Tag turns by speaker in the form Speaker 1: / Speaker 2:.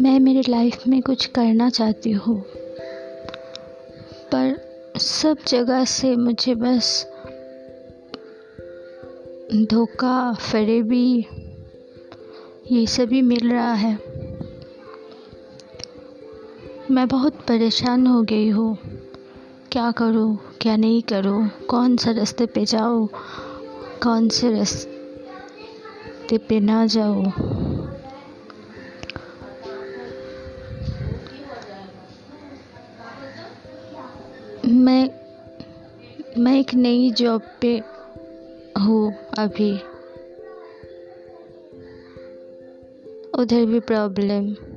Speaker 1: मैं मेरी लाइफ में कुछ करना चाहती हूँ, पर सब जगह से मुझे बस धोखा, फरेबी, ये सभी मिल रहा है। मैं बहुत परेशान हो गई हूँ, क्या करूँ, क्या नहीं करूँ, कौन सा रास्ते पे जाऊँ, कौन से रास्ते पे ना जाओ। मैं मैं एक नई जॉब पे हूँ अभी। उधर भी प्रॉब्लम